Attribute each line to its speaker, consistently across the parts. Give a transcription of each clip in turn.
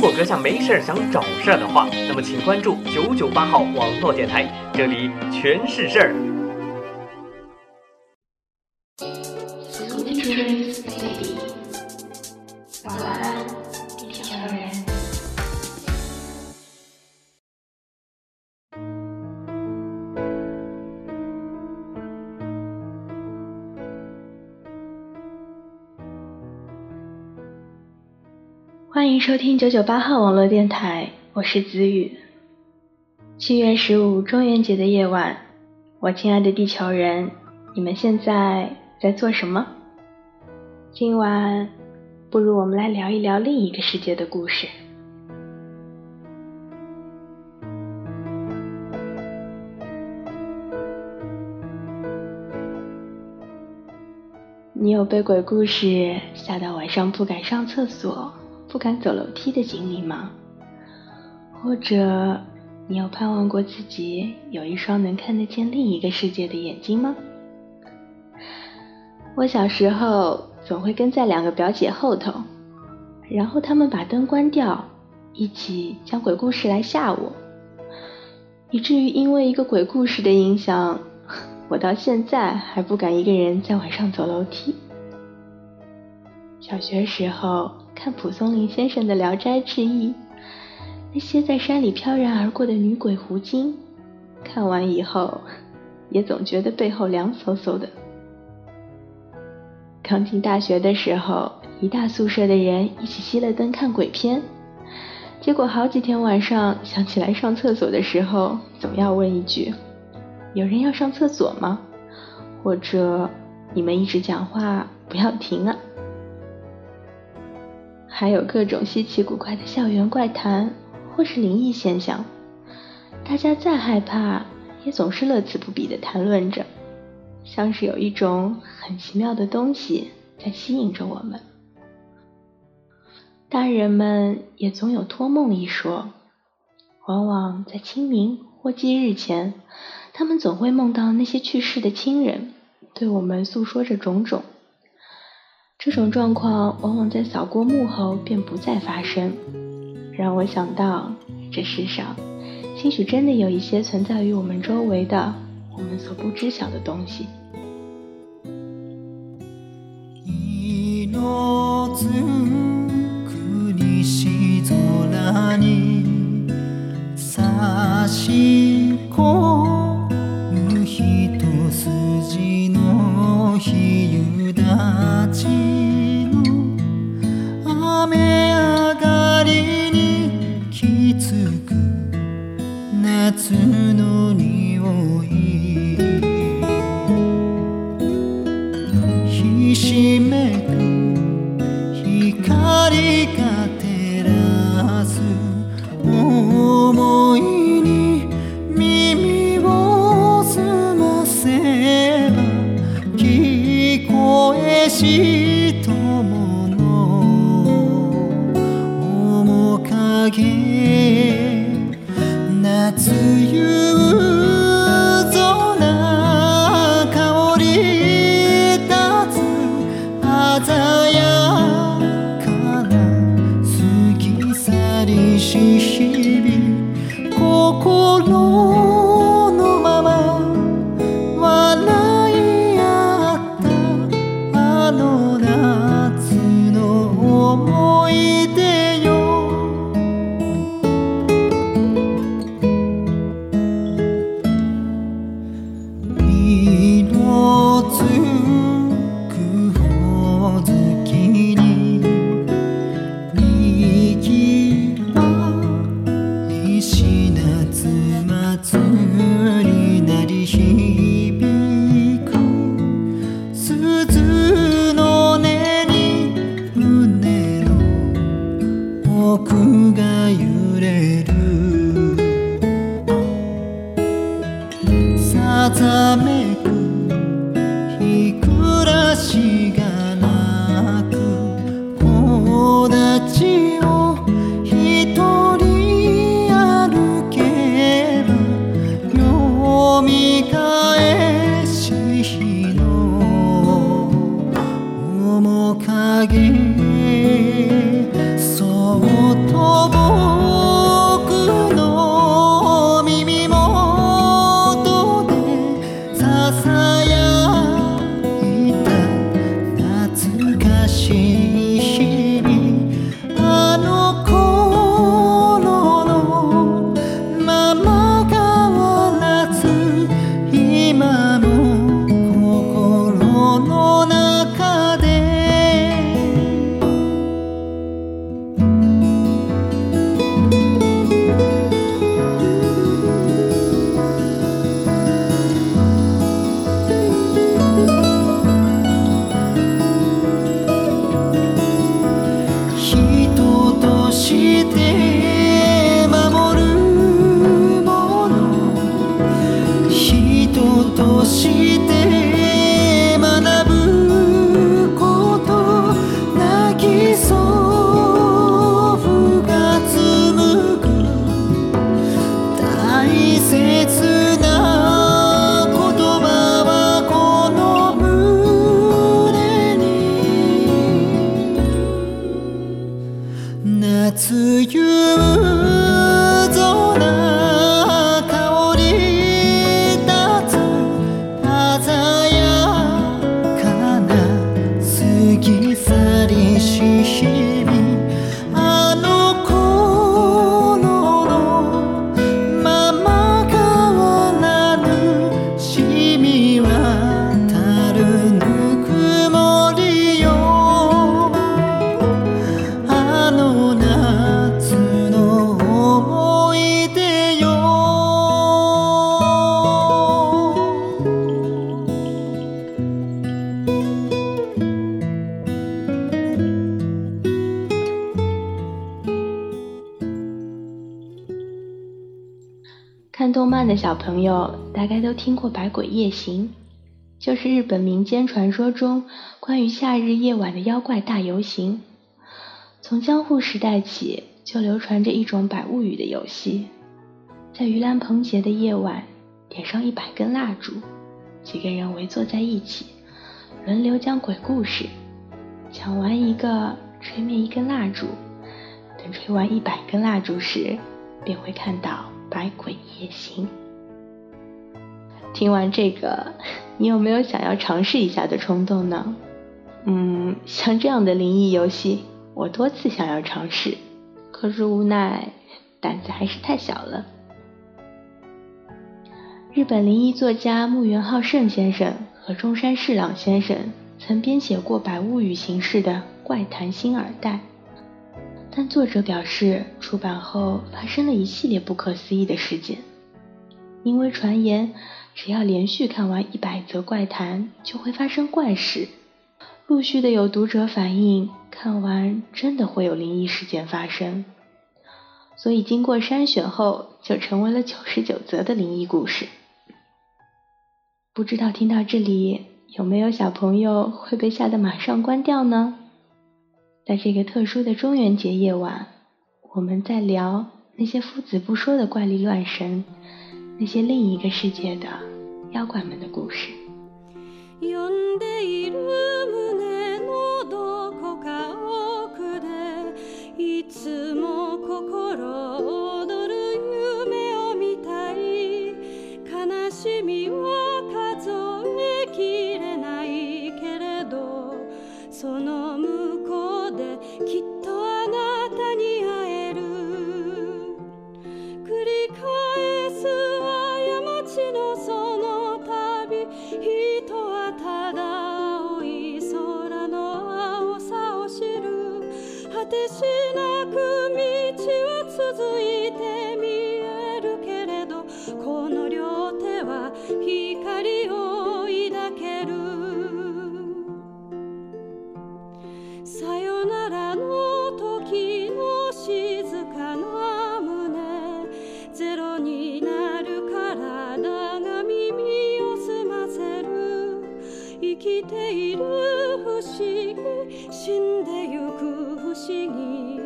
Speaker 1: 如果阁下没事儿想找事儿的话，那么请关注九九八号网络电台，这里全是事儿。
Speaker 2: 收听九九八号网络电台，我是子宇。七月十五中元节的夜晚，我亲爱的地球人，你们现在在做什么？今晚，不如我们来聊一聊另一个世界的故事。你有被鬼故事吓到晚上不敢上厕所？不敢走楼梯的经历吗？或者你有盼望过自己有一双能看得见另一个世界的眼睛吗？我小时候总会跟在两个表姐后头，然后他们把灯关掉，一起讲鬼故事来吓我，以至于因为一个鬼故事的影响，我到现在还不敢一个人在晚上走楼梯。小学时候。看蒲松龄先生的《聊斋志异》，那些在山里飘然而过的女鬼狐精，看完以后也总觉得背后凉飕飕的。刚进大学的时候，一大宿舍的人一起熄了灯看鬼片，结果好几天晚上想起来上厕所的时候，总要问一句：“有人要上厕所吗？”或者“你们一直讲话，不要停啊。”还有各种稀奇古怪的校园怪谈，或是灵异现象，大家再害怕，也总是乐此不疲地谈论着，像是有一种很奇妙的东西在吸引着我们。大人们也总有托梦一说，往往在清明或忌日前，他们总会梦到那些去世的亲人，对我们诉说着种种。这种状况往往在扫过幕后便不再发生，让我想到这世上兴许真的有一些存在于我们周围的我们所不知晓的东西。Caparica 朋友大概都听过《百鬼夜行》，就是日本民间传说中关于夏日夜晚的妖怪大游行。从江户时代起就流传着一种百物语的游戏，在盂兰盆节的夜晚，点上一百根蜡烛，几个人围坐在一起，轮流讲鬼故事，讲完一个吹灭一根蜡烛，等吹完一百根蜡烛时，便会看到。百鬼夜行。听完这个，你有没有想要尝试一下的冲动呢？嗯，像这样的灵异游戏，我多次想要尝试，可是无奈胆子还是太小了。日本灵异作家木原浩胜先生和中山侍朗先生曾编写过百物语形式的《怪谈新耳袋》。但作者表示，出版后发生了一系列不可思议的事件，因为传言只要连续看完一百则怪谈，就会发生怪事。陆续的有读者反映，看完真的会有灵异事件发生，所以经过筛选后，就成为了九十九则的灵异故事。不知道听到这里，有没有小朋友会被吓得马上关掉呢？在这个特殊的中元节夜晚，我们在聊那些夫子不说的怪力乱神，那些另一个世界的妖怪们的故事。
Speaker 3: きている不思議死んでゆく不思議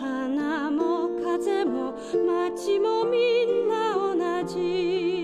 Speaker 3: 花も風も街もみんな同じ。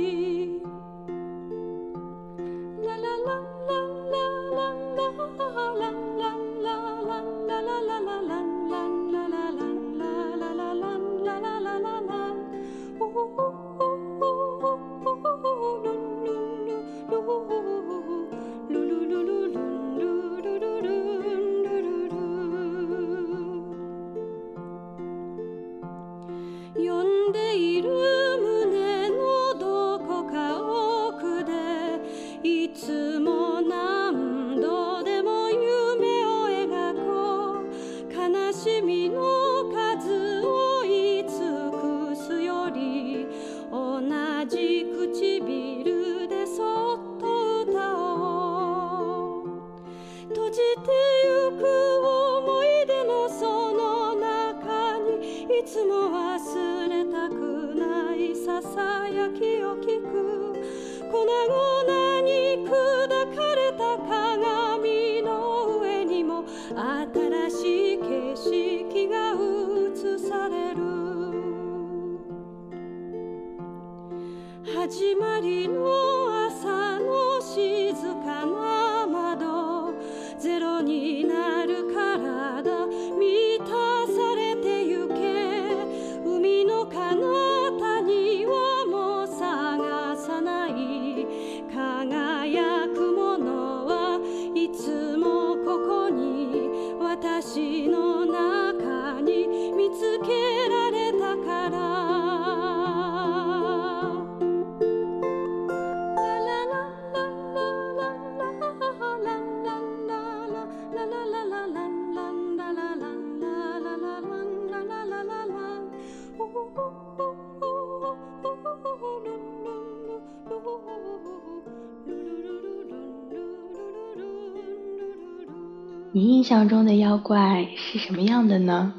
Speaker 4: 你印象中的妖怪是什么样的呢？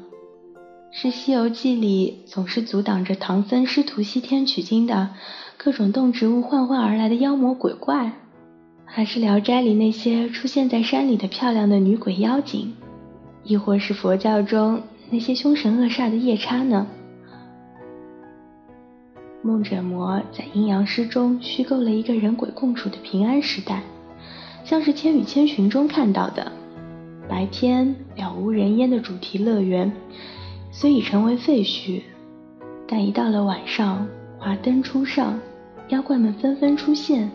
Speaker 4: 是《西游记》里总是阻挡着唐僧师徒西天取经的各种动植物幻化而来的妖魔鬼怪，还是《聊斋》里那些出现在山里的漂亮的女鬼妖精，亦或是佛教中那些凶神恶煞的夜叉呢？梦枕魔在阴阳师中虚构了一个人鬼共处的平安时代，像是《千与千寻》中看到的。白天了无人烟的主题乐园，虽已成为废墟，但一到了晚上，华灯初上，妖怪们纷纷出现。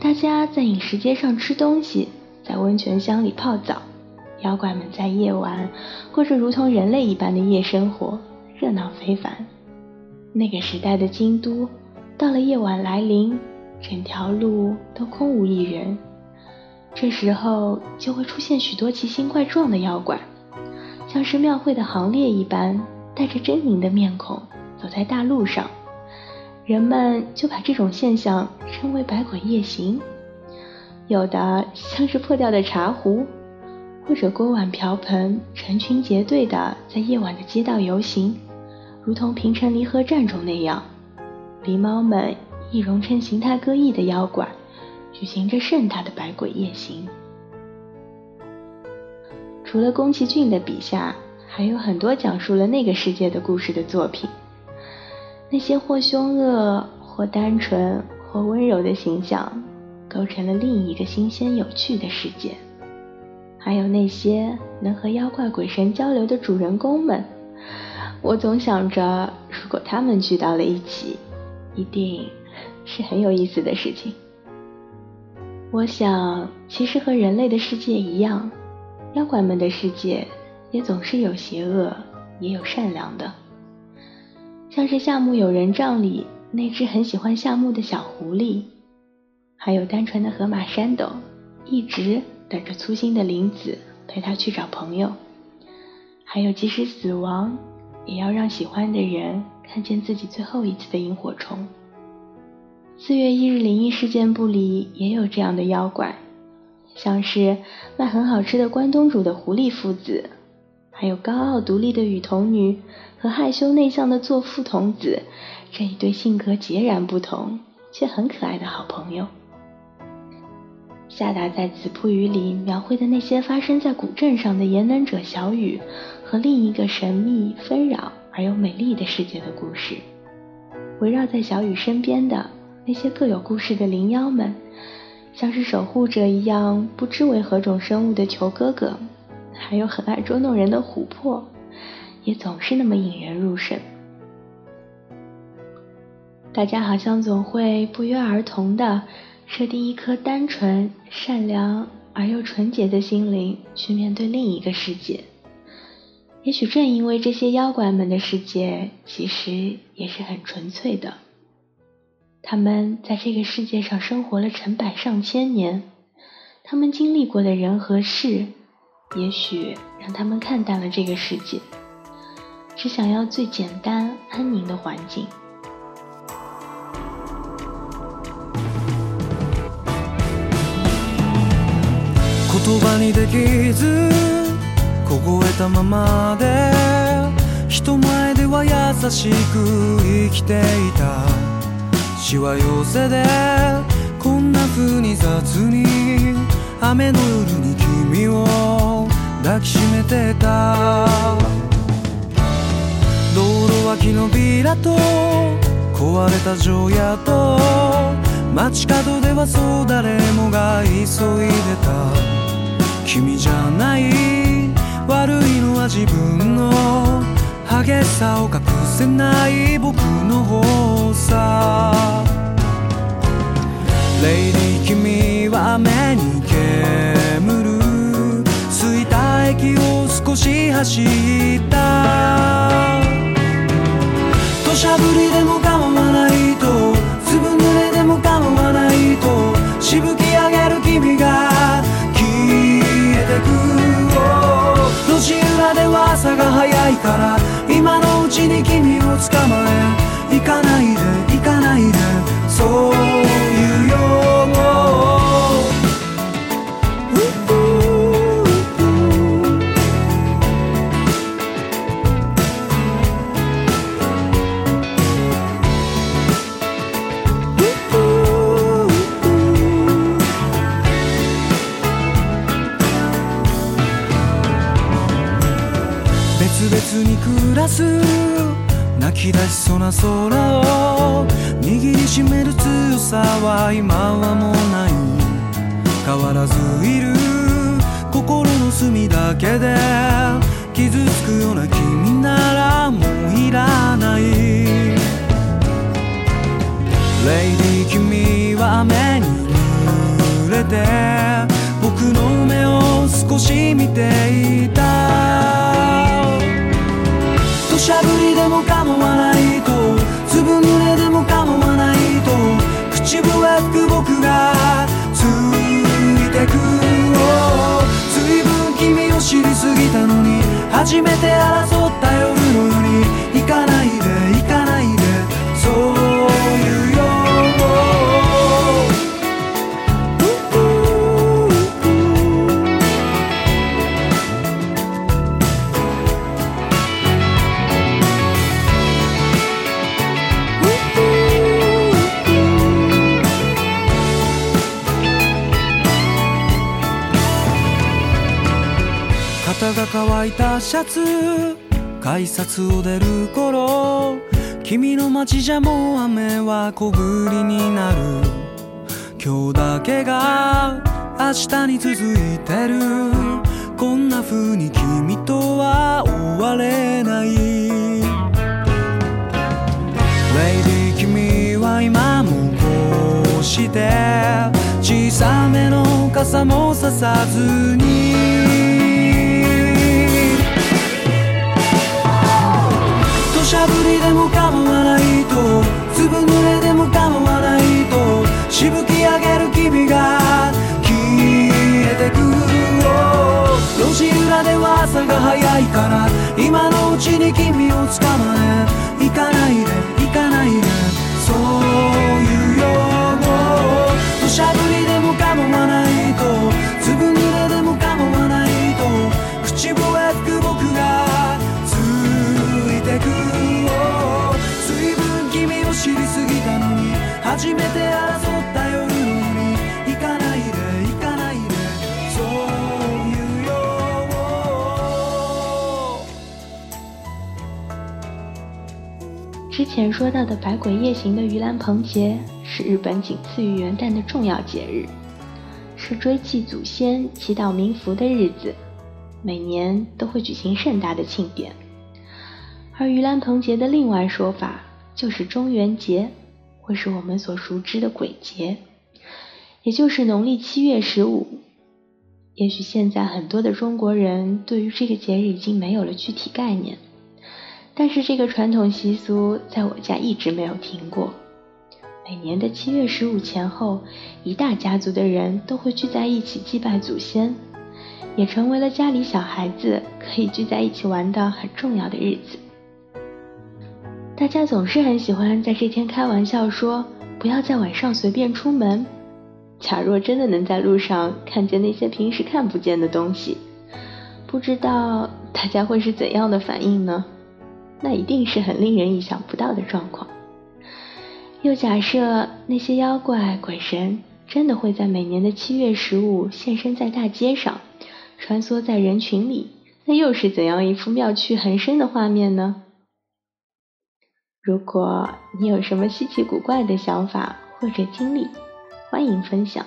Speaker 4: 大家在饮食街上吃东西，在温泉乡里泡澡，妖怪们在夜晚过着如同人类一般的夜生活，热闹非凡。那个时代的京都，到了夜晚来临，整条路都空无一人。这时候就会出现许多奇形怪状的妖怪，像是庙会的行列一般，带着狰狞的面孔走在大路上。人们就把这种现象称为“百鬼夜行”。有的像是破掉的茶壶，或者锅碗瓢盆成群结队的在夜晚的街道游行，如同平城离合战中那样，狸猫们易容成形态各异的妖怪。举行着盛大的百鬼夜行。除了宫崎骏的笔下，还有很多讲述了那个世界的故事的作品。那些或凶恶、或单纯、或温柔的形象，构成了另一个新鲜有趣的世界。还有那些能和妖怪鬼神交流的主人公们，我总想着，如果他们聚到了一起，一定是很有意思的事情。我想，其实和人类的世界一样，妖怪们的世界也总是有邪恶，也有善良的。像是夏目友人帐里那只很喜欢夏目的小狐狸，还有单纯的河马山斗，一直等着粗心的林子陪他去找朋友。还有即使死亡，也要让喜欢的人看见自己最后一次的萤火虫。四月一日灵异事件簿里也有这样的妖怪，像是卖很好吃的关东煮的狐狸父子，还有高傲独立的雨童女和害羞内向的作父童子这一对性格截然不同却很可爱的好朋友。夏达在《子铺语》里描绘的那些发生在古镇上的言能者小雨和另一个神秘纷扰而又美丽的世界的故事，围绕在小雨身边的。那些各有故事的灵妖们，像是守护者一样，不知为何种生物的求哥哥，还有很爱捉弄人的琥珀，也总是那么引人入胜。大家好像总会不约而同的设定一颗单纯、善良而又纯洁的心灵去面对另一个世界。也许正因为这些妖怪们的世界其实也是很纯粹的。他们在这个世界上生活了成百上千年，他们经历过的人和事，也许让他们看淡了这个世界，只想要最简单安宁的环境。
Speaker 5: 言葉にできず凍えたままで人前 優しく生きていた しわ寄せでこんな風に雑に雨の夜に君を抱きしめてた。道路脇のビラと壊れた城屋と街角ではそう誰もが急いでた。君じゃない悪いのは自分の激しさをせない僕の方さ。レイディ君は目に煙る。着いた駅を少し走った。土砂降りでも構わないと。ずぶ濡れでも構わないと。しぶき上げる君が路地裏では朝が早いから今のうちに君を捕まえ行かないで行かないでそう。空を握りしめる強さは今はもうない変わらずいる心の隅だけで傷つくような君ならもういらないレイディ君は雨に濡れてがついてく随分君を知りすぎたのに初めて争うが乾いたシャツ。改札を出る頃君の街じゃもう雨は小降りになる。今日だけが明日に続いてる。こんな風に君とは終われない。レイディ君は今もこうして小さめの傘もささずにしゃぶりでも構わないとずぶ濡れでも構わないとしぶき上げる君が消えてく路地裏では朝が早いから今のうちに君を捕まえ。行かないで。
Speaker 4: 前说到的百鬼夜行的盂兰盆节是日本仅次于元旦的重要节日，是追祭祖先、祈祷冥福的日子，每年都会举行盛大的庆典。而盂兰盆节的另外说法就是中元节，或是我们所熟知的鬼节，也就是农历七月十五。也许现在很多的中国人对于这个节日已经没有了具体概念。但是这个传统习俗在我家一直没有停过。每年的七月十五前后，一大家族的人都会聚在一起祭拜祖先，也成为了家里小孩子可以聚在一起玩的很重要的日子。大家总是很喜欢在这天开玩笑说，不要在晚上随便出门。假若真的能在路上看见那些平时看不见的东西，不知道大家会是怎样的反应呢？
Speaker 6: 那一定是很令人意想不到的状况。又假设那些妖怪鬼神真的会在每年的七月十五现身在大街上，穿梭在人群里，那又是怎样一幅妙趣横生的画面呢？如果你有什么稀奇古怪的想法或者经历，欢迎分享。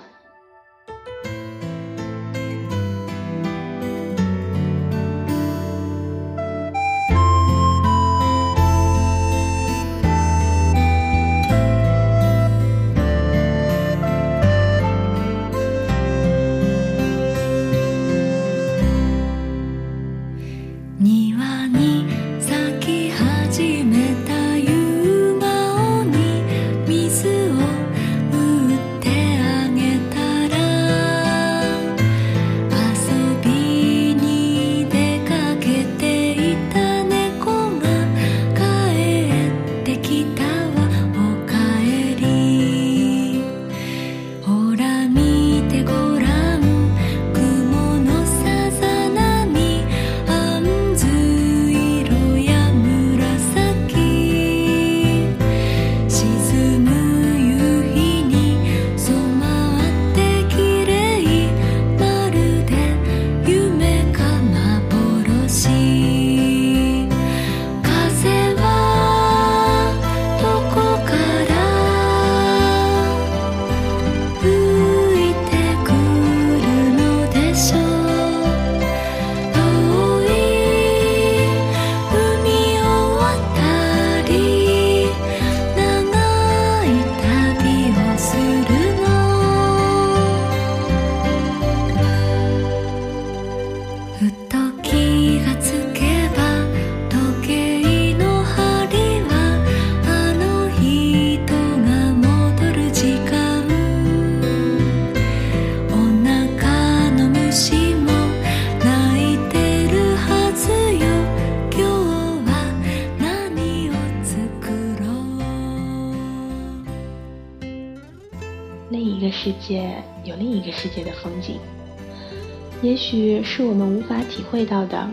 Speaker 6: 会到的，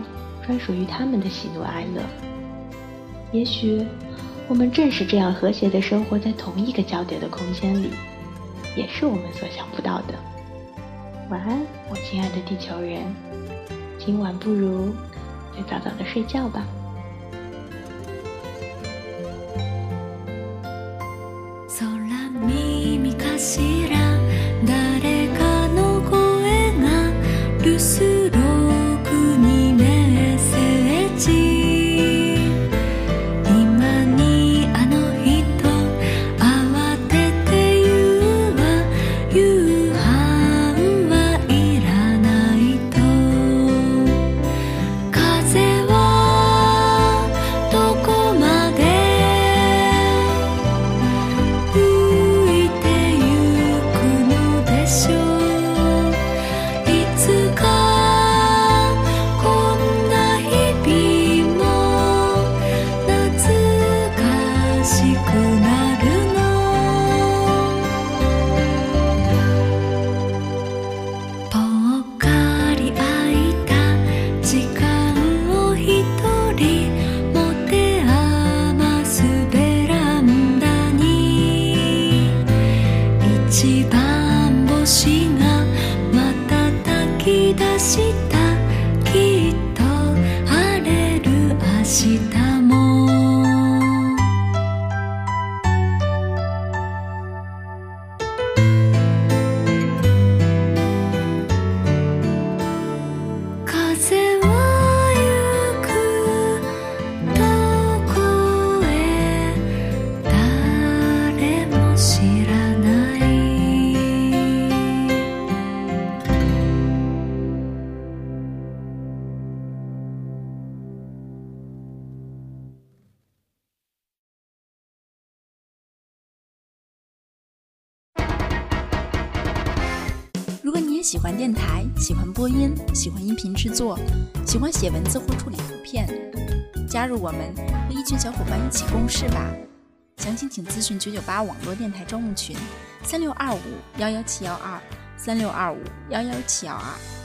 Speaker 6: 专属于他们的喜怒哀乐。也许我们正是这样和谐的生活在同一个交叠的空间里，也是我们所想不到的。晚安，我亲爱的地球人，今晚不如就早早的睡觉吧。
Speaker 7: 喜欢电台，喜欢播音，喜欢音频制作，喜欢写文字或处理图片，加入我们，和一群小伙伴一起共事吧。详情请咨询九九八网络电台招募群：三六二五幺幺七幺二，三六二五幺幺七幺二。